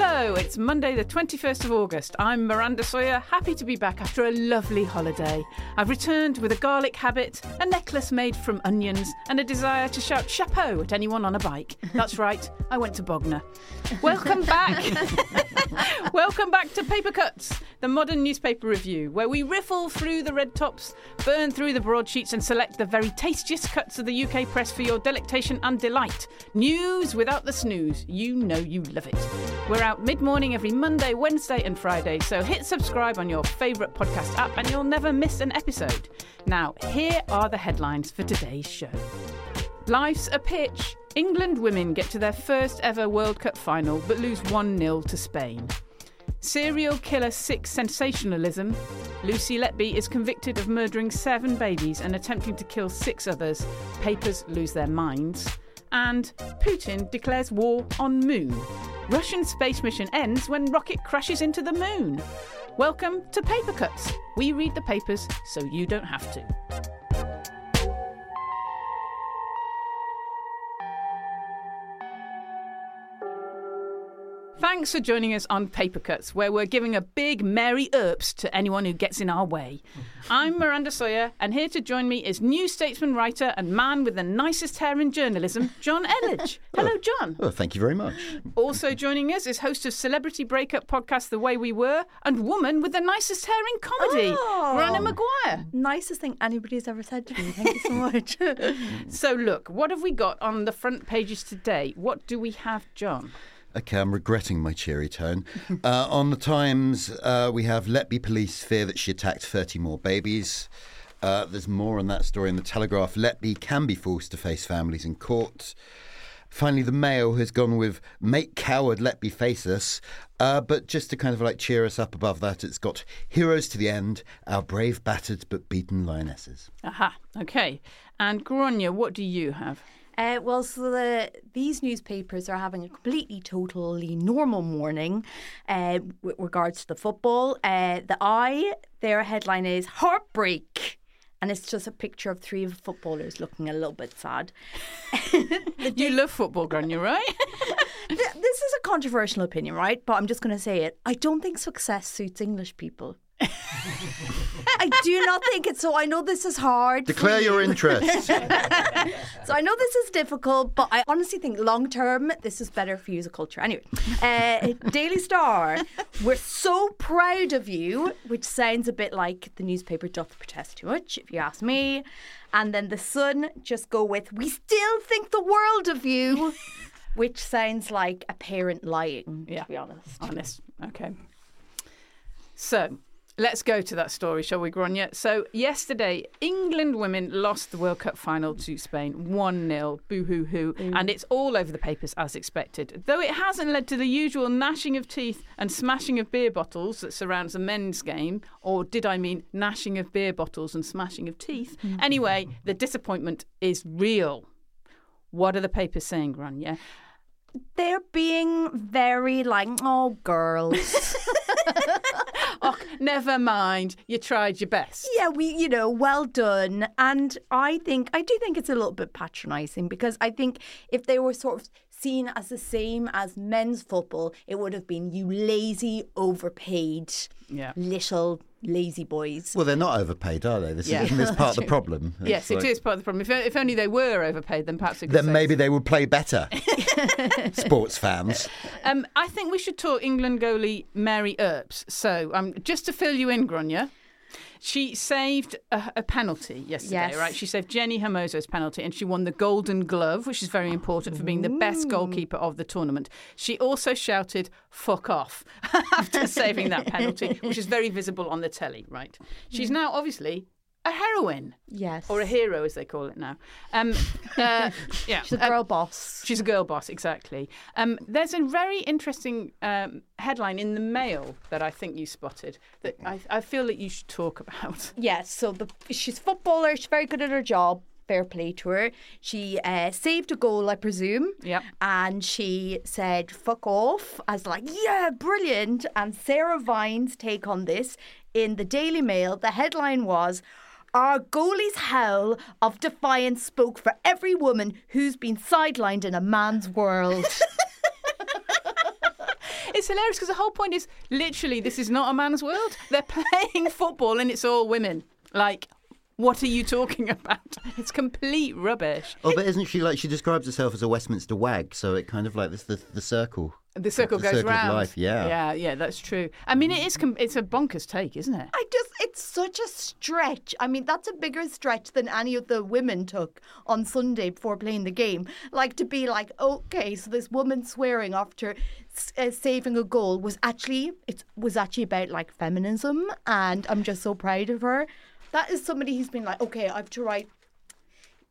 Hello, it's Monday, the 21st of August. I'm Miranda Sawyer, happy to be back after a lovely holiday. I've returned with a garlic habit, a necklace made from onions, and a desire to shout chapeau at anyone on a bike. That's right, I went to Bognor. Welcome back. Welcome back to Paper Cuts, the modern newspaper review, where we riffle through the red tops, burn through the broadsheets, and select the very tastiest cuts of the UK press for your delectation and delight. News without the snooze. You know you love it. We're out mid morning every Monday, Wednesday, and Friday, so hit subscribe on your favourite podcast app and you'll never miss an episode. Now, here are the headlines for today's show. Life's a pitch. England women get to their first ever World Cup final but lose 1 0 to Spain. Serial killer six sensationalism. Lucy Letby is convicted of murdering seven babies and attempting to kill six others. Papers lose their minds. And Putin declares war on moon. Russian space mission ends when rocket crashes into the moon. Welcome to Paper Cuts. We read the papers so you don't have to. Thanks for joining us on Paper Cuts, where we're giving a big Mary Earps to anyone who gets in our way. I'm Miranda Sawyer, and here to join me is New Statesman writer and man with the nicest hair in journalism, Jonn Elledge. Hello, John. Oh, thank you very much. Also joining us is host of celebrity breakup podcast The Way We Were and woman with the nicest hair in comedy, Oh. Rana Maguire. Nicest thing anybody's ever said to me. Thank you so much. So, look, what have we got on the front pages today? What do we have, John? Okay, I'm regretting my cheery tone. Uh, on the Times, uh, we have Letby police fear that she attacked 30 more babies. Uh, there's more on that story in the Telegraph. Letby can be forced to face families in court. Finally, the Mail has gone with "Make coward, Letby face us," uh, but just to kind of like cheer us up above that, it's got "Heroes to the end, our brave, battered but beaten lionesses." Aha, okay. And Grainne, what do you have? Uh, well, so the, these newspapers are having a completely, totally normal morning uh, with regards to the football. Uh, the Eye, their headline is Heartbreak. And it's just a picture of three footballers looking a little bit sad. You love football, Grainne, right? This is a controversial opinion, right? But I'm just going to say it. I don't think success suits English people. I do not think it. So I know this is hard. for Declare your interest. So I know this is difficult, but I honestly think long term this is better for you as a culture. Anyway, uh, Daily Star, we're so proud of you, which sounds a bit like the newspaper doth protest too much, if you ask me. And then the Sun just go with we still think the world of you, which sounds like a parent lying. Yeah. to be honest. Honest. Okay. So let's go to that story, shall we, Grainne? So yesterday, England women lost the World Cup final to Spain 1 0. Boo hoo hoo. And it's all over the papers as expected. Though it hasn't led to the usual gnashing of teeth and smashing of beer bottles that surrounds a men's game, or did I mean gnashing of beer bottles and smashing of teeth? Mm-hmm. Anyway, the disappointment is real. What are the papers saying, Grainne? They're being very like, oh, girls. Oh, never mind. You tried your best. Yeah, we, you know, well done. And I think, I do think it's a little bit patronising because I think if they were sort of seen as the same as men's football, it would have been you lazy, overpaid, Yeah. little lazy boys. Well, they're not overpaid, are they? This Yeah. is, isn't this part of the problem? Yes, It's it like- is part of the problem. If, if only they were overpaid, then perhaps it could Then say maybe so. they would play better. Sports fans. Um, I think we should talk England goalie Mary Earps. So, um, just to fill you in, Grainne, she saved a, a penalty yesterday, Yes. right? She saved Jenni Hermoso's penalty and she won the Golden Glove, which is very important for being the best goalkeeper of the tournament. She also shouted, fuck off, after saving that penalty, which is very visible on the telly, right? She's now obviously a heroine. Yes. Or a hero, as they call it now. Um, uh, yeah, She's a uh, girl boss. She's a girl boss, exactly. Um, there's a very interesting um, headline in the Mail that I think you spotted that I, I feel that you should talk about. Yes, so the, she's a footballer. She's very good at her job. Fair play to her. She uh, saved a goal, I presume. Yep. And she said, fuck off. I was like, yeah, brilliant. And Sarah Vine's take on this in the Daily Mail, the headline was, our goalie's howl of defiance spoke for every woman who's been sidelined in a man's world. It's hilarious because the whole point is literally this is not a man's world. They're playing football and it's all women. Like, what are you talking about? It's complete rubbish. Oh, but isn't she like she describes herself as a Westminster wag? So it kind of like this the the circle. The circle The goes circle of round. life, yeah. yeah, yeah. That's true. I mean, it is. Com- it's a bonkers take, isn't it? I just, it's such a stretch. I mean, that's a bigger stretch than any of the women took on Sunday before playing the game. Like to be like, okay, so this woman swearing after uh, saving a goal was actually, it was actually about like feminism, and I'm just so proud of her. That is somebody who's been like, okay, I have to write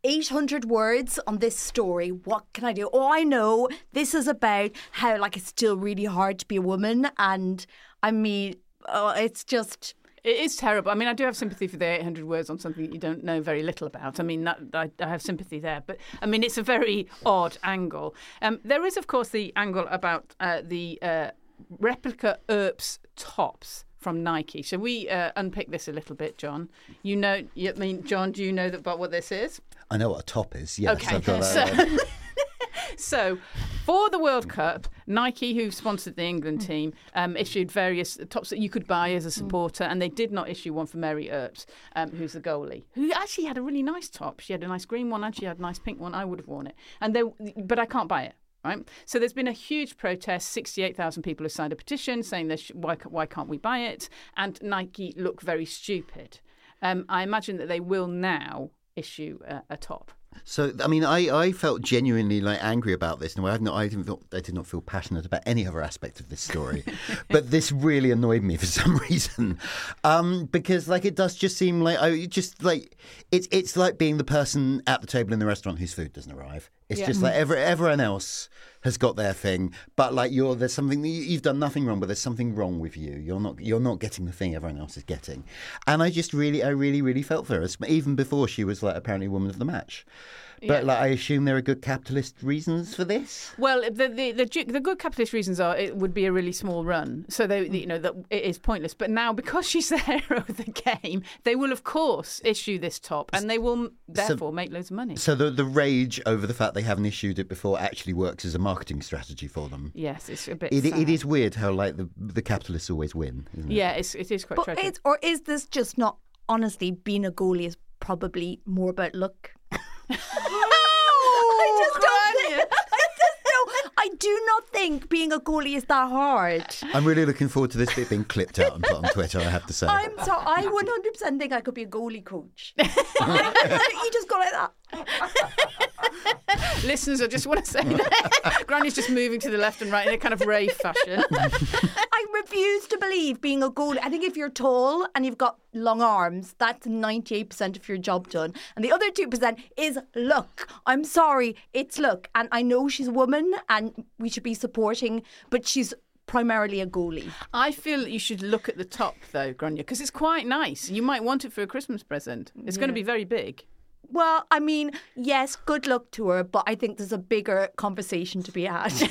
800 words on this story. What can I do? Oh, I know. This is about how, like, it's still really hard to be a woman. And I mean, oh, it's just. It is terrible. I mean, I do have sympathy for the 800 words on something that you don't know very little about. I mean, that, I, I have sympathy there. But I mean, it's a very odd angle. Um, there is, of course, the angle about uh, the uh, replica Earps tops from Nike. Shall we uh, unpick this a little bit, John? You know, I mean, John, do you know that, about what this is? I know what a top is. Yes, Okay, I've got so, so for the World Cup, Nike, who sponsored the England Mm. team, um, issued various tops that you could buy as a supporter, and they did not issue one for Mary Earps, um, who's the goalie, who actually had a really nice top. She had a nice green one, and she had a nice pink one. I would have worn it, and they, but I can't buy it. Right, so there's been a huge protest. Sixty-eight thousand people have signed a petition saying this, why why can't we buy it? And Nike look very stupid. Um, I imagine that they will now issue a, a top. So I mean, I, I felt genuinely like angry about this. No, I not I didn't feel, I did not feel passionate about any other aspect of this story, but this really annoyed me for some reason, um, because like it does just seem like I just like it's it's like being the person at the table in the restaurant whose food doesn't arrive. It's Yeah. just like every, everyone else has got their thing, but like you're there's something that you, you've done nothing wrong, but there's something wrong with you. You're not you're not getting the thing everyone else is getting, and I just really I really really felt for her, even before she was like apparently woman of the match. But Yeah. like I assume there are good capitalist reasons for this. Well, the the the, the good capitalist reasons are it would be a really small run, so they hmm. you know that it is pointless. But now because she's the hero of the game, they will of course issue this top, and they will therefore make loads of money. So the the rage over the fact they haven't issued it before actually works as a marketing strategy for them. Yes, it's a bit. It, sad. it is weird how like the the capitalists always win. Isn't it? Yeah, it's it is quite But tragic. it's, or is this just not, honestly, being a goalie is probably more about luck? I just don't think. I just don't. I do not think being a goalie is that hard. I'm really looking forward to this bit being clipped out and put on Twitter. I have to say. I'm so I 100% think I could be a goalie coach. you just go like that. Listeners, I just want to say that Granny's just moving to the left and right in a kind of rave fashion. I refuse to believe being a goalie. I think if you're tall and you've got long arms, that's 98% of your job done. And the other 2% is luck. I'm sorry, it's luck. And I know she's a woman and we should be supporting, but she's primarily a goalie. I feel that you should look at the top though, Grainne, because it's quite nice. You might want it for a Christmas present. It's going to be very big. Well, I mean, yes, good luck to her, but I think there's a bigger conversation to be had.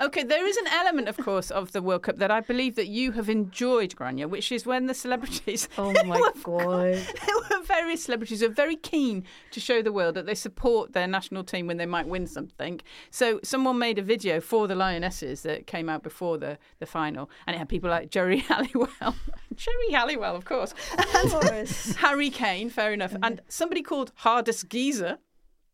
Okay, there is an element, of course, of the World Cup that I believe that you have enjoyed, Grainne, which is when the celebrities. oh my god. there were various celebrities who are very keen to show the world that they support their national team when they might win something. So someone made a video for the Lionesses that came out before the, the final, and it had people like Geri Halliwell, Geri Halliwell, of course, and Harry Kane, fair enough, and somebody called Hardest Geezer,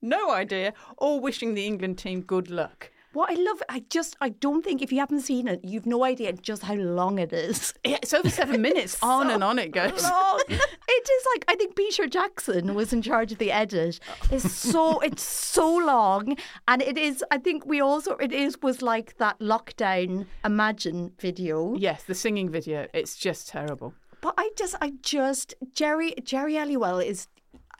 no idea, all wishing the England team good luck. What I love, I just, I don't think if you haven't seen it, you've no idea just how long it is. Yeah, it's over seven minutes. on and on it goes. long. it is like I think Peter Jackson was in charge of the edit. It's so it's so long, and it is. I think we also it is was like that lockdown Imagine video. Yes, the singing video. It's just terrible. But I just, I just Geri Geri Halliwell is.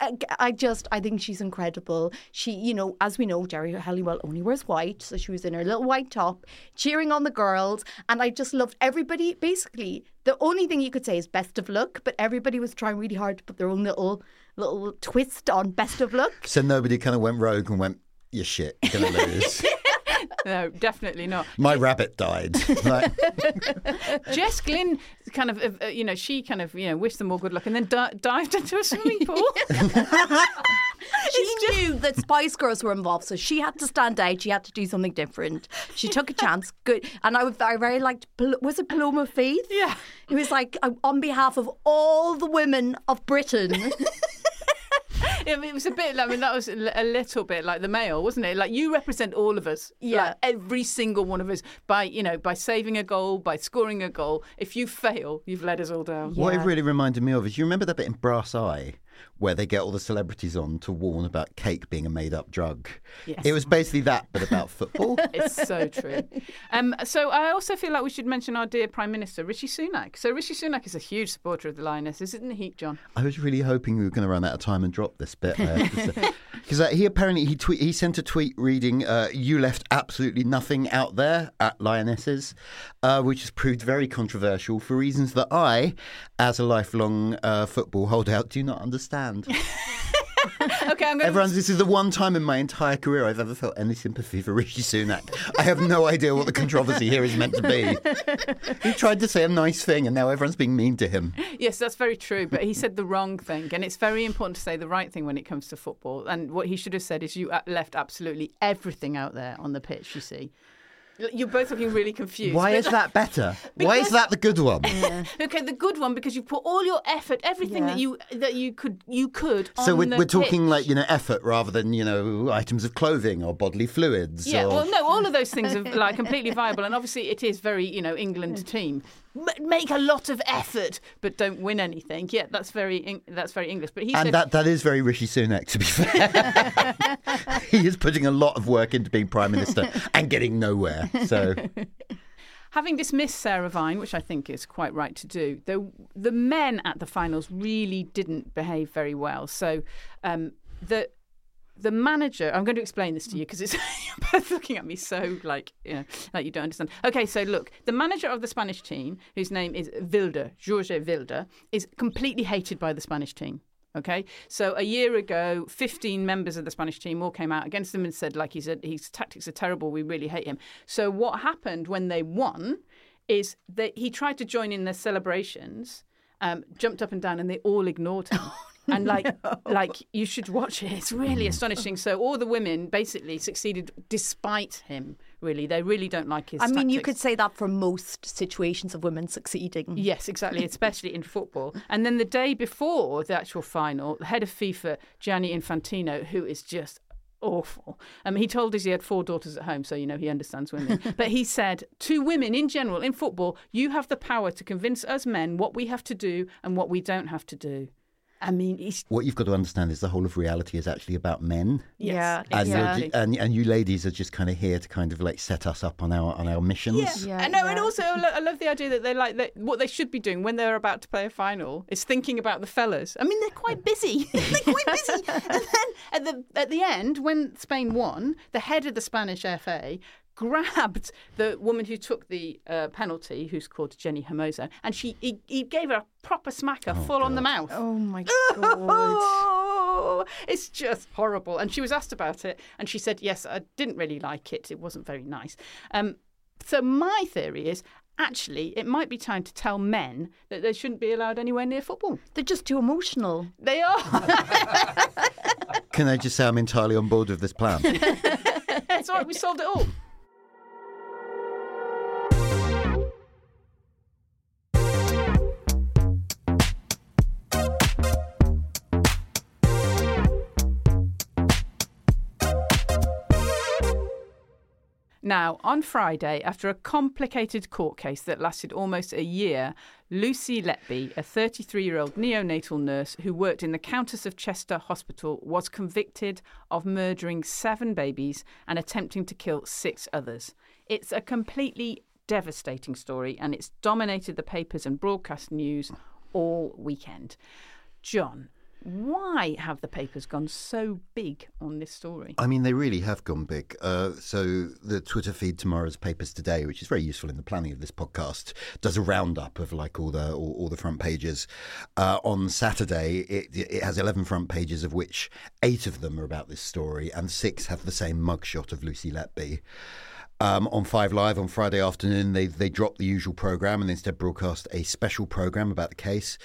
I, I just, I think she's incredible. She, you know, as we know, Geri Halliwell only wears white, so she was in her little white top, cheering on the girls, and I just loved everybody. Basically, the only thing you could say is best of luck, but everybody was trying really hard to put their own little, little twist on best of luck. So nobody kind of went rogue and went, "You're shit. You're gonna lose." No, definitely not. My rabbit died. Like, Jess Glynne kind of, uh, you know, she kind of, you know, wished them all good luck and then di- dived into a swimming pool. She knew that Spice Girls were involved, so she had to stand out. She had to do something different. She took a chance. Good, and I, would- I very liked. Was it Paloma Faith? Yeah. It was like uh, on behalf of all the women of Britain. I mean, it was a bit. I mean, that was a little bit like the Mail, wasn't it? Like you represent all of us. Yeah. Like, every single one of us by you know by saving a goal, by scoring a goal. If you fail, you've let us all down. What it really reminded me of is you remember that bit in Brass Eye where they get all the celebrities on to warn about cake being a made up drug. Yes. It was basically that, but about football. It's so true. Um, so I also feel like we should mention our dear Prime Minister Rishi Sunak. So Rishi Sunak is a huge supporter of the Lionesses, isn't he, John? I was really hoping we were going to run out of time and drop this bit. Because uh, he apparently he tweet he sent a tweet reading, uh, "You left absolutely nothing out there at Lionesses," uh, which has proved very controversial for reasons that I, as a lifelong uh, football holdout, do not understand. Okay, I'm going Everyone, this is the one time in my entire career I've ever felt any sympathy for Rishi Sunak. I have no idea what the controversy here is meant to be. He tried to say a nice thing, and now everyone's being mean to him. Yes, that's very true. But he said the wrong thing, and it's very important to say the right thing when it comes to football. And what he should have said is, "You uh, left absolutely everything out there on the pitch." You see, you're both looking really confused. Why But- is that better? Why is that the good one? Okay, the good one because you put all your effort, everything that you that you could you could. So on we're, the we're talking pitch. like you know effort rather than you know items of clothing or bodily fluids. Yeah, or... well, no, all of those things are like completely viable, and obviously it is very, you know, England mm. team M- make a lot of effort, but don't win anything. Yeah, that's very, that's very English. But he and said, that, that is very Rishi Sunak, to be fair. he is putting a lot of work into being Prime Minister and getting nowhere. So, having dismissed Sarah Vine, which I think is quite right to do, the the men at the finals really didn't behave very well. So um, the the manager, I'm going to explain this to you because it's you're both looking at me so like you know like you don't understand. Okay, so look, the manager of the Spanish team, whose name is Vilda, Jorge Vilda, is completely hated by the Spanish team. Okay, so a year ago, 15 members of the Spanish team all came out against him and said, like, he said, his tactics are terrible. We really hate him. So what happened when they won is that he tried to join in their celebrations, um, jumped up and down, and they all ignored him. And like, like you should watch it. It's really astonishing. So all the women basically succeeded despite him. Really, they really don't like his. I mean, you could say that for most situations of women succeeding. Yes, exactly, especially in football. And then the day before the actual final, the head of FIFA, Gianni Infantino, who is just awful. Um, he told us he had four daughters at home, so you know he understands women. but he said to women in general in football, you have the power to convince us men what we have to do and what we don't have to do. I mean, he's, what you've got to understand is the whole of reality is actually about men. Yeah, And, you're exactly. and and you ladies are just kind of here to kind of like set us up on our on our missions. Yeah, I know, and yeah. also I lo- I love the idea that they like that what they should be doing when they're about to play a final is thinking about the fellas. I mean, they're quite busy. they're quite busy. And then at the at the end, when Spain won, the head of the Spanish FA grabbed the woman who took the uh, penalty, who's called Jenni Hermoso, and she he, he gave her a proper smacker full on the mouth. Oh my god. Oh, it's just horrible. And she was asked about it, and she said, "Yes, I didn't really like it. It wasn't very nice." Um, so my theory is actually it might be time to tell men that they shouldn't be allowed anywhere near football. They're just too emotional. They are. Can I just say I'm entirely on board with this plan? it's all right. We solved it all. Now, on Friday, after a complicated court case that lasted almost a year, Lucy Letby, a 33 year old neonatal nurse who worked in the Countess of Chester Hospital, was convicted of murdering seven babies and attempting to kill six others. It's a completely devastating story and it's dominated the papers and broadcast news all weekend. John, why have the papers gone so big on this story? I mean, they really have gone big. Uh, so the Twitter feed tomorrow's papers today, which is very useful in the planning of this podcast, does a roundup of like all the all, all the front pages. Uh, on Saturday, it, it has eleven front pages, of which eight of them are about this story, and six have the same mugshot of Lucy Letby. Um, on Five Live on Friday afternoon, they they dropped the usual program and instead broadcast a special program about the case.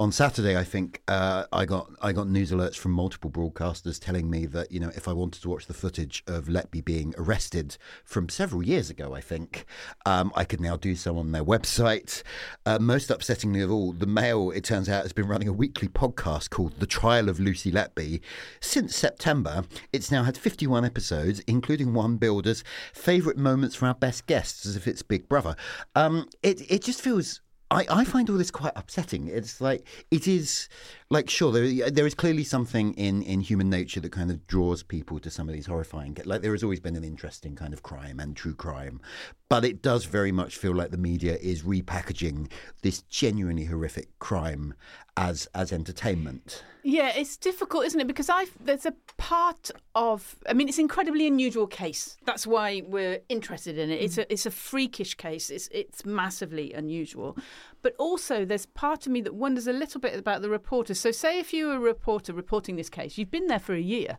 On Saturday, I think uh, I got I got news alerts from multiple broadcasters telling me that you know if I wanted to watch the footage of Letby being arrested from several years ago, I think um, I could now do so on their website. Uh, most upsettingly of all, the Mail, it turns out, has been running a weekly podcast called "The Trial of Lucy Letby" since September. It's now had 51 episodes, including one builder's favourite moments for our best guests, as if it's Big Brother. Um, it it just feels I, I find all this quite upsetting. It's like it is like sure there there is clearly something in, in human nature that kind of draws people to some of these horrifying like there has always been an interest in kind of crime and true crime, but it does very much feel like the media is repackaging this genuinely horrific crime as as entertainment. Yeah, it's difficult, isn't it? Because I there's a part of I mean, it's incredibly unusual case. That's why we're interested in it. It's mm. a it's a freakish case. It's it's massively unusual, but also there's part of me that wonders a little bit about the reporters. So, say if you were a reporter reporting this case, you've been there for a year.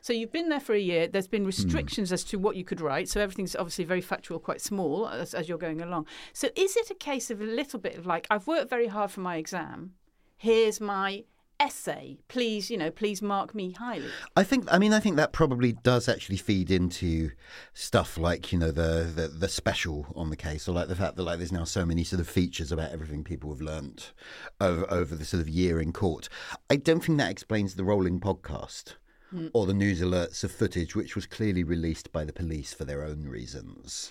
So you've been there for a year. There's been restrictions mm. as to what you could write. So everything's obviously very factual, quite small as, as you're going along. So is it a case of a little bit of like I've worked very hard for my exam. Here's my essay. Please you know please mark me highly. I think i mean i think that probably does actually feed into stuff like you know the, the the, special on the case or like the fact that like there's now so many sort of features about everything people have learnt over, over the sort of year in court. I don't think that explains the rolling podcast mm. or the news alerts of footage which was clearly released by the police for their own reasons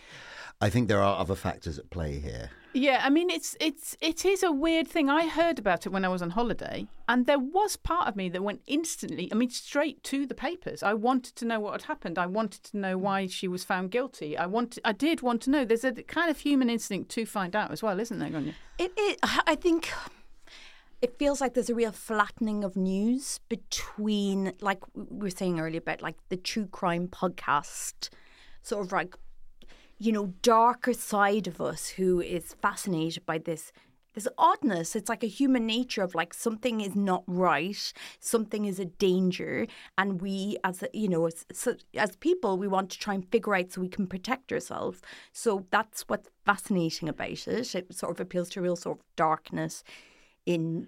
I think there are other factors at play here. Yeah, I mean it's it's it is a weird thing. I heard about it when I was on holiday, and there was part of me that went instantly. I mean, straight to the papers. I wanted to know what had happened. I wanted to know why she was found guilty. I wanted, I did want to know. There's a kind of human instinct to find out as well, isn't there, Grainne? It, it I think it feels like there's a real flattening of news between, like we were saying earlier about like the true crime podcast, sort of like you know, darker side of us who is fascinated by this this oddness. It's like a human nature of like something is not right, something is a danger, and we, as you know, as, as people, we want to try and figure out so we can protect ourselves. So that's what's fascinating about it. It sort of appeals to a real sort of darkness in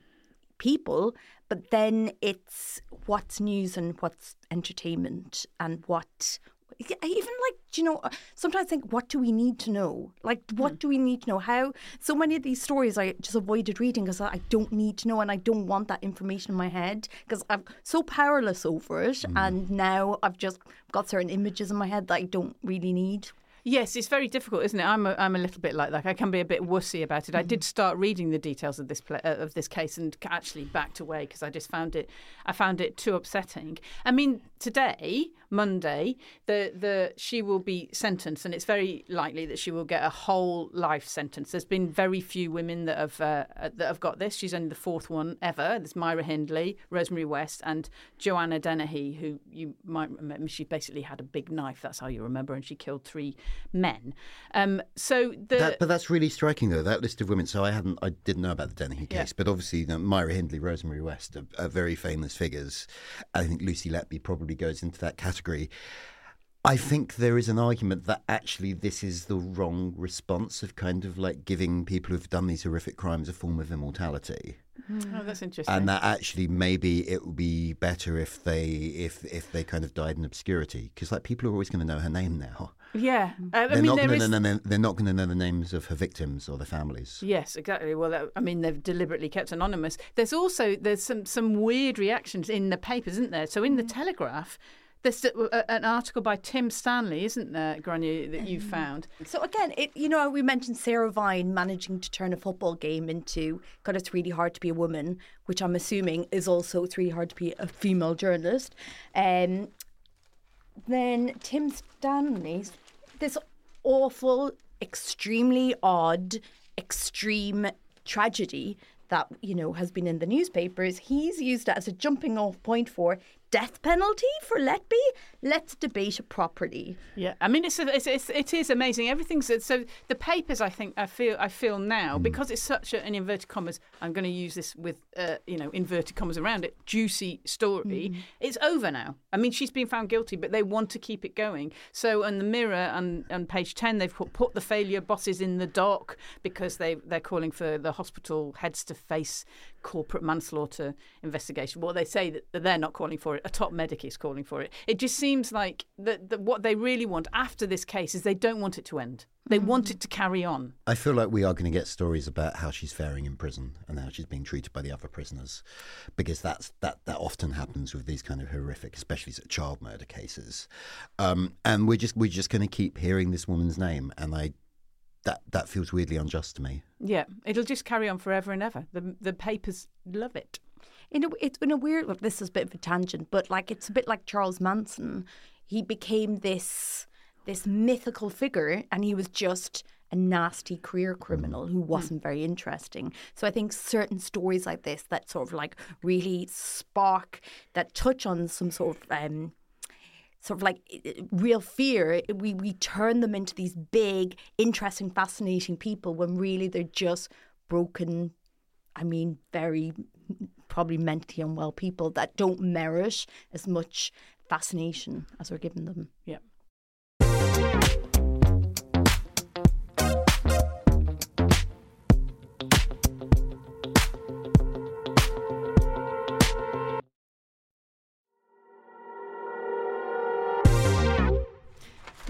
people, but then it's what's news and what's entertainment and what even like you know sometimes I think what do we need to know like what mm. do we need to know how so many of these stories I just avoided reading because I don't need to know and I don't want that information in my head because I'm so powerless over it mm. and now I've just got certain images in my head that I don't really need Yes, it's very difficult, isn't it? I'm a, I'm a little bit like that. I can be a bit wussy about it. Mm-hmm. I did start reading the details of this uh, of this case and actually backed away because I just found it I found it too upsetting. I mean, today, Monday, the the she will be sentenced, and it's very likely that she will get a whole life sentence. There's been very few women that have uh, that have got this. She's only the fourth one ever. There's Myra Hindley, Rosemary West, and Joanna Dennehy, who you might remember. She basically had a big knife. That's how you remember, and she killed three men. Um, so the that, but that's really striking though that list of women. So I hadn't, I didn't know about the Dennehy case, yeah. but obviously you know, Myra Hindley, Rosemary West are, are very famous figures. I think Lucy Letby probably goes into that category. I think there is an argument that actually this is the wrong response of kind of like giving people who've done these horrific crimes a form of immortality. Hmm. Oh, that's interesting. And that actually maybe it would be better if they if if they kind of died in obscurity because like people are always going to know her name now. Yeah, uh, they're, mean, not is... know, they're not going to know the names of her victims or their families. Yes, exactly. Well, I mean, they've deliberately kept anonymous. There's also there's some some weird reactions in the papers, isn't there? So in the mm. Telegraph there's an article by Tim Stanley, isn't there, Gráinne, that you mm-hmm. found? So again, it you know we mentioned Sarah Vine managing to turn a football game into God, it's really hard to be a woman, which I'm assuming is also it's really hard to be a female journalist. Um, then Tim Stanley's this awful, extremely odd, extreme tragedy that you know has been in the newspapers. He's used it as a jumping off point for death penalty for Letby? Let's debate it properly. Yeah, I mean it's, a, it's, it's it is amazing. Everything's so the papers. I think I feel I feel now mm. because it's such a, an inverted commas. I'm going to use this with uh, you know inverted commas around it. Juicy story. Mm. It's over now. I mean she's been found guilty, but they want to keep it going. So on the Mirror and on page ten, they've put, put the failure bosses in the dock because they they're calling for the hospital heads to face corporate manslaughter investigation. Well, they say that they're not calling for it. A top medic is calling for it. It just seems like that, that what they really want after this case is they don't want it to end. They want it to carry on. I feel like we are going to get stories about how she's faring in prison and how she's being treated by the other prisoners, because that's that that often happens with these kind of horrific, especially sort of child murder cases. Um, and we're just we're just going to keep hearing this woman's name, and I that that feels weirdly unjust to me. Yeah, it'll just carry on forever and ever. The the papers love it. In a, it's in a weird. Well, this is a bit of a tangent, but like it's a bit like Charles Manson. He became this this mythical figure, and he was just a nasty career criminal who wasn't very interesting. So I think certain stories like this that sort of like really spark that touch on some sort of um, sort of like real fear. We we turn them into these big, interesting, fascinating people when really they're just broken. I mean, very probably mentally unwell people that don't merit as much fascination as we're giving them. Yeah.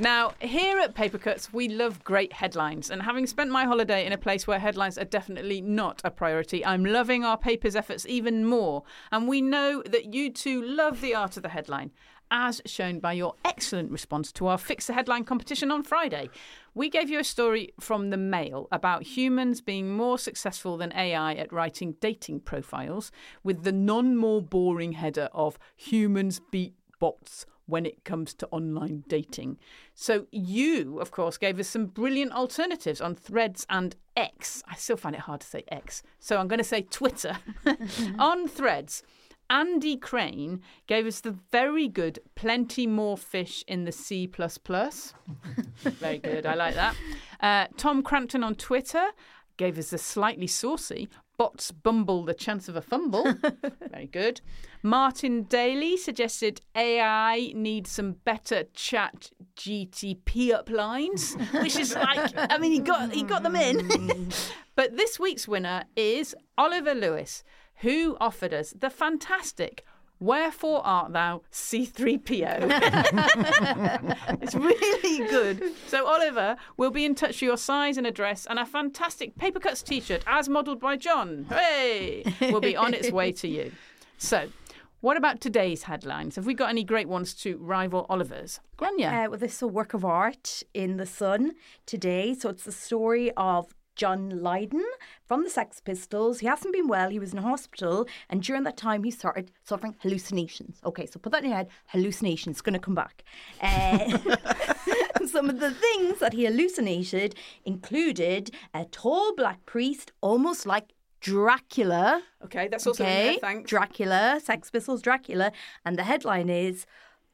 Now, here at Papercuts, we love great headlines. And having spent my holiday in a place where headlines are definitely not a priority, I'm loving our paper's efforts even more. And we know that you too love the art of the headline, as shown by your excellent response to our Fix the Headline competition on Friday. We gave you a story from the Mail about humans being more successful than AI at writing dating profiles, with the non more boring header of Humans Beat Bots when it comes to online dating. So you, of course, gave us some brilliant alternatives on Threads and X. I still find it hard to say X, so I'm going to say Twitter. on Threads, Andy Crane gave us the very good "Plenty More Fish in the C++." very good, I like that. Uh, Tom Crampton on Twitter gave us the slightly saucy Bots Bumble the Chance of a Fumble. Very good. Martin Daly suggested AI needs some better chat GTP uplines, which is like, I mean, he got, he got them in. but this week's winner is Oliver Lewis, who offered us the fantastic Wherefore art thou C3PO? it's really good. So, Oliver we'll be in touch for your size and address, and a fantastic Paper Cuts t shirt, as modelled by John, hey, will be on its way to you. So, what about today's headlines? Have we got any great ones to rival Oliver's? Grainne. Uh, well, this is a work of art in the Sun today. So it's the story of John Lydon from the Sex Pistols. He hasn't been well. He was in hospital, and during that time, he started suffering hallucinations. Okay, so put that in your head. Hallucinations going to come back. Uh, some of the things that he hallucinated included a tall black priest, almost like Dracula. okay, that's also in Okay, there, thanks. Dracula, Sex Pistols, Dracula, and the headline is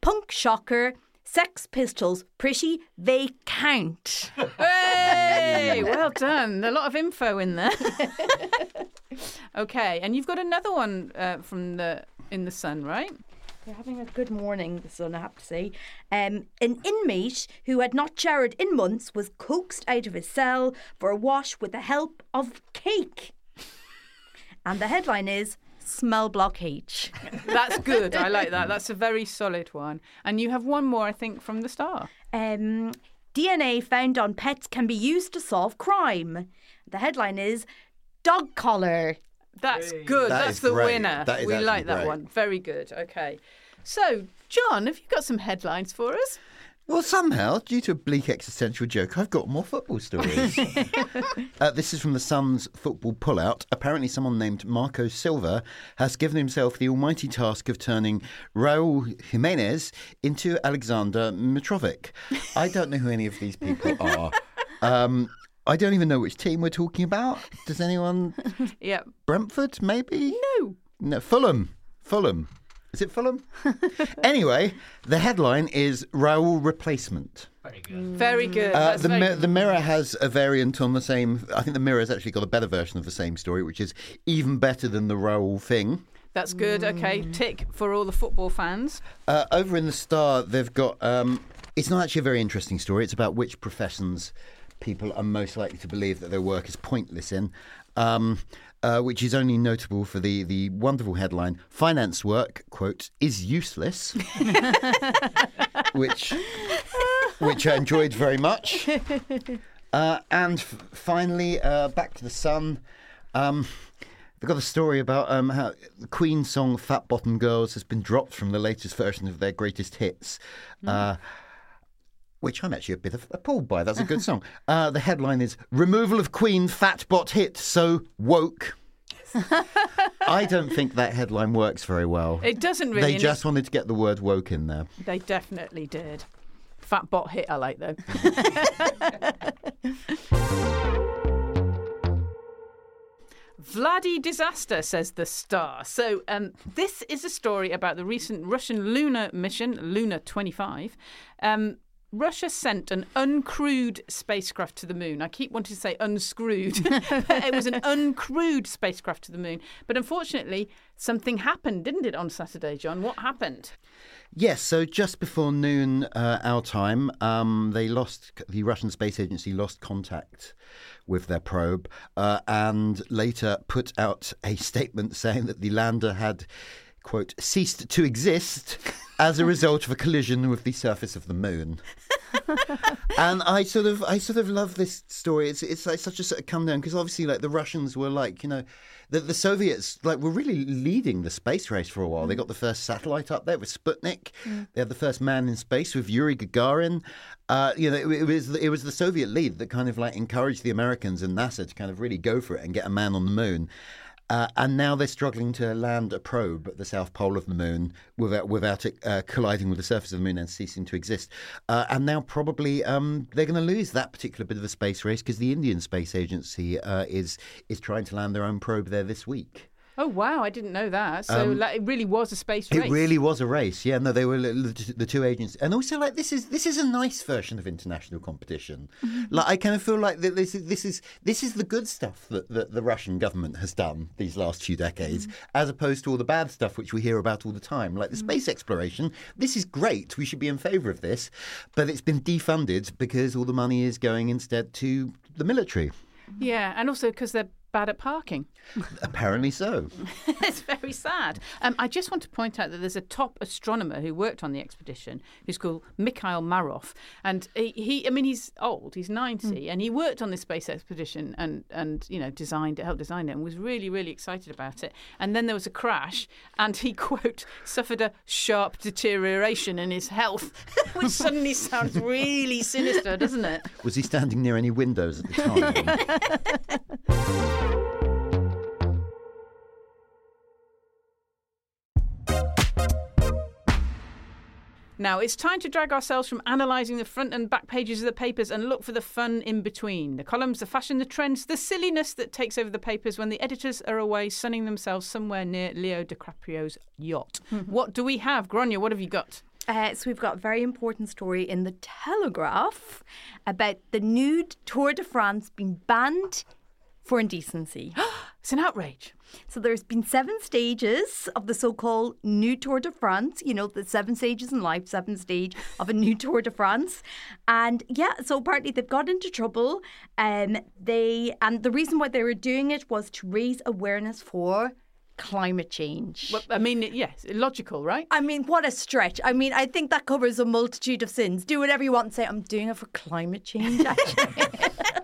"Punk Shocker." Sex Pistols, pretty, they count. Hey, well done. A lot of info in there. okay, and you've got another one uh, from the in the sun, right? They're having a good morning, the sun, I have to say. Um, an inmate who had not showered in months was coaxed out of his cell for a wash with the help of cake. And the headline is Smell Block H. That's good. I like that. That's a very solid one. And you have one more, I think, from the star. Um, DNA found on pets can be used to solve crime. The headline is Dog Collar. That's good. That That's the great. winner. That is we actually like that great. one. Very good. Okay. So, John, have you got some headlines for us? Well, somehow, due to a bleak existential joke, I've got more football stories. uh, this is from the Sun's football pullout. Apparently, someone named Marco Silva has given himself the almighty task of turning Raul Jimenez into Alexander Mitrovic. I don't know who any of these people are. Um, I don't even know which team we're talking about. Does anyone? Yeah. Brentford, maybe? No. No, Fulham. Fulham. Is it Fulham? anyway, the headline is Raul replacement. Very good. Uh, the, very Mi- good. the Mirror has a variant on the same. I think the Mirror has actually got a better version of the same story, which is even better than the Raul thing. That's good. Okay. Tick for all the football fans. Uh, over in the Star, they've got. Um, it's not actually a very interesting story. It's about which professions people are most likely to believe that their work is pointless in. Um, uh, which is only notable for the, the wonderful headline "Finance work quote is useless," which which I enjoyed very much. Uh, and f- finally, uh, back to the Sun. Um, they've got a story about um, how the Queen song "Fat Bottom Girls" has been dropped from the latest version of their greatest hits. Uh, which I'm actually a bit of appalled by. That's a good song. Uh, the headline is "Removal of Queen Fat Bot Hit So Woke." I don't think that headline works very well. It doesn't really. they just wanted to get the word woke in there. They definitely did. Fat bot hit I like though. Vladi disaster, says the Star. So, um, this is a story about the recent Russian lunar mission, Luna 25. Um, Russia sent an uncrewed spacecraft to the moon. I keep wanting to say unscrewed. but it was an uncrewed spacecraft to the moon. But unfortunately, something happened, didn't it, on Saturday, John? What happened? Yes, so just before noon uh, our time, um, they lost the Russian Space Agency lost contact with their probe, uh, and later put out a statement saying that the lander had quote ceased to exist as a result of a collision with the surface of the moon. And I sort of, I sort of love this story. It's, it's like such a sort of come down because obviously, like the Russians were like, you know, the, the Soviets like were really leading the space race for a while. They got the first satellite up there with Sputnik. They had the first man in space with Yuri Gagarin. Uh, you know, it, it was it was the Soviet lead that kind of like encouraged the Americans and NASA to kind of really go for it and get a man on the moon. Uh, and now they're struggling to land a probe at the south pole of the moon without without it uh, colliding with the surface of the moon and ceasing to exist. Uh, and now probably um, they're going to lose that particular bit of the space race because the Indian Space Agency uh, is is trying to land their own probe there this week. Oh wow, I didn't know that. So um, like, it really was a space race. Um, It really was a race. Yeah, no, they were the two agents, and also like this is this is a nice version of international competition. Mm-hmm. Like I kind of feel like this is this is this is the good stuff that, that the Russian government has done these last few decades, mm-hmm. as opposed to all the bad stuff which we hear about all the time, like the mm-hmm. space exploration. This is great. We should be in favour of this, but it's been defunded because all the money is going instead to the military. Yeah, and also because they're bad at parking. Apparently so. it's very sad. Um, I just want to point out that there's a top astronomer who worked on the expedition who's called Mikhail Marov. And he, he I mean, he's old, he's 90, and he worked on this space expedition and, and, you know, designed it, helped design it, and was really, really excited about it. And then there was a crash, and he, quote, suffered a sharp deterioration in his health, which suddenly sounds really sinister, doesn't it? Was he standing near any windows at the time? Now, it's time to drag ourselves from analysing the front and back pages of the papers and look for the fun in between. The columns, the fashion, the trends, the silliness that takes over the papers when the editors are away sunning themselves somewhere near Leo DiCaprio's yacht. what do we have? Grainne, what have you got? Uh, so we've got a very important story in the Telegraph about the nude Tour de France being banned for indecency. It's an outrage. So there's been seven stages of the so-called new Tour de France. You know, the seven stages in life, seven stage of a new Tour de France. And yeah, so apparently they've got into trouble. Um, they and the reason why they were doing it was to raise awareness for climate change. Well, I mean, yes, logical, right? I mean, what a stretch. I mean, I think that covers a multitude of sins. Do whatever you want and say, I'm doing it for climate change, actually.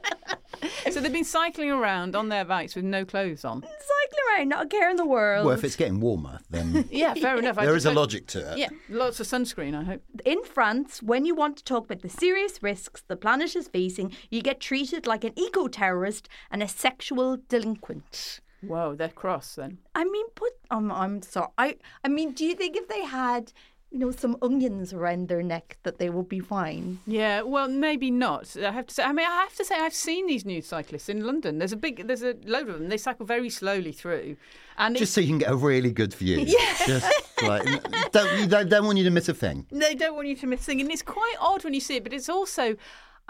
so they've been cycling around on their bikes with no clothes on. Cycling around, not a care in the world. well, if it's getting warmer, then Yeah, fair enough. I there just is a logic to it. Yeah, lots of sunscreen, I hope. in France, when you want to talk about the serious risks the planet is facing, you get treated like an eco terrorist and a sexual delinquent. Whoa, they're cross then. I mean, but um, I'm sorry. I, I mean, do you think if they had, you know, some onions around their neck that they will be fine? Yeah, well, maybe not. I have to say. I mean, I have to say, I've seen these nude cyclists in London. There's a big, there's a load of them. They cycle very slowly through, and Just so you can get a really good view. Yeah. Just like, don't, you don't, don't want you to miss a thing. they don't want you to miss things. And it's quite odd when you see it, but it's also.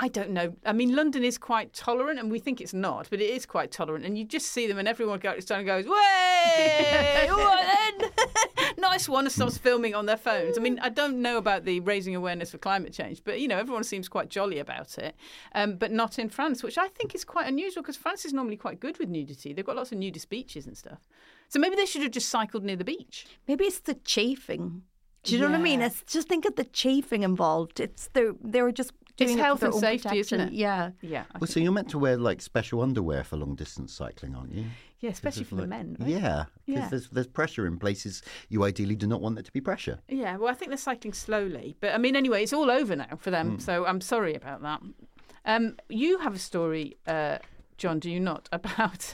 I don't know. I mean, London is quite tolerant, and we think it's not, but it is quite tolerant. And you just see them, and everyone goes, and goes, "Way, what then? Not unless one stops filming on their phones. I mean, I don't know about the raising awareness for climate change, but you know, everyone seems quite jolly about it. Um, but not in France, which I think is quite unusual because France is normally quite good with nudity. They've got lots of nudist beaches and stuff. So maybe they should have just cycled near the beach. Maybe it's the chafing. Do you know what I mean? It's just think of the chafing involved. It's they they were just doing it for health their and own safety, isn't it? Yeah. Yeah. I Well, so you're meant to wear like special underwear for long distance cycling, aren't you? Yeah, especially for the men. Right? Yeah, because Yeah. there's there's pressure in places you ideally do not want there to be pressure. Yeah, well, I think they're cycling slowly. But I mean, anyway, it's all over now for them. So I'm sorry about that. Um, you have a story, uh, Jonn, do you not, about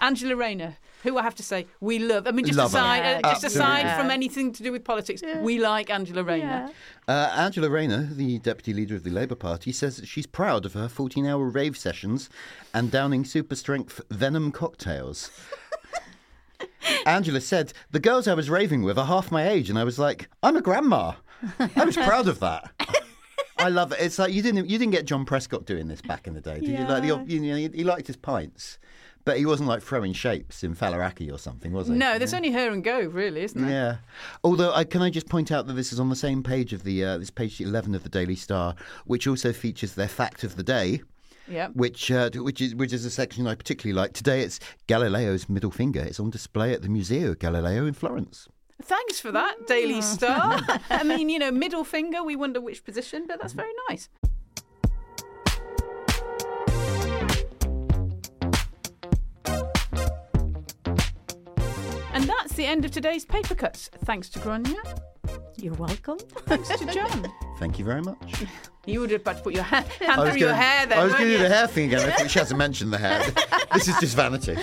Angela Rayner, who I have to say we love. I mean, just Love aside, Yeah, uh, just aside absolutely. from anything to do with politics, we like Angela Rayner. Uh, Angela Rayner, the deputy leader of the Labour Party, says that she's proud of her 14 hour rave sessions and downing super strength venom cocktails. Angela said, The girls I was raving with are half my age. And I was like, I'm a grandma. I was proud of that. I love it. It's like you didn't you didn't get John Prescott doing this back in the day, did you? Like the, you know, he, liked his pints, but he wasn't like throwing shapes in Faliraki or something, was he? No, there's only her and Gove, really, isn't there? Yeah. Although, I, can I just point out that this is on the same page of the uh, this page eleven of the Daily Star, which also features their fact of the day, Yeah. which uh, which is which is a section I particularly like. Today, it's Galileo's middle finger. It's on display at the Museo Galileo in Florence. Thanks for that, Daily mm. Star. I mean, you know, middle finger, we wonder which position, but that's very nice. And that's the end of today's paper cuts. Thanks to Grainne. You're welcome. Thanks to Jonn. Thank you very much. You would have about to put your hand, hand through your gonna- hair then. I was going to do the hair thing again. I think she hasn't mentioned the hair. this is just vanity.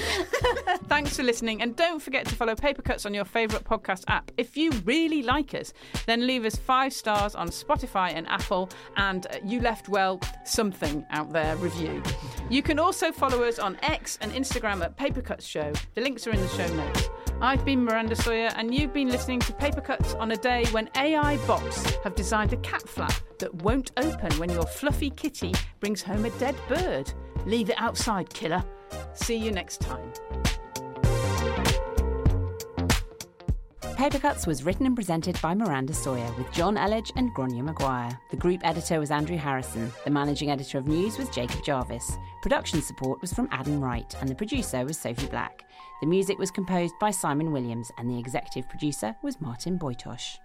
Thanks for listening, and don't forget to follow Paper Cuts on your favourite podcast app. If you really like us, then leave us five stars on Spotify and Apple, and uh, you left well something out there review. You can also follow us on X and Instagram at Paper Cuts Show. The links are in the show notes. I've been Miranda Sawyer, and you've been listening to Paper Cuts on a day when AI bots have designed a cat flap that won't open when your fluffy kitty brings home a dead bird. Leave it outside, killer. See you next time. Paper Cuts was written and presented by Miranda Sawyer with Jonn Elledge and Grainne Maguire. The group editor was Andrew Harrison. The managing editor of news was Jacob Jarvis. Production support was from Adam Wright, and the producer was Sophie Black. The music was composed by Simon Williams, and the executive producer was Martin Bojtos.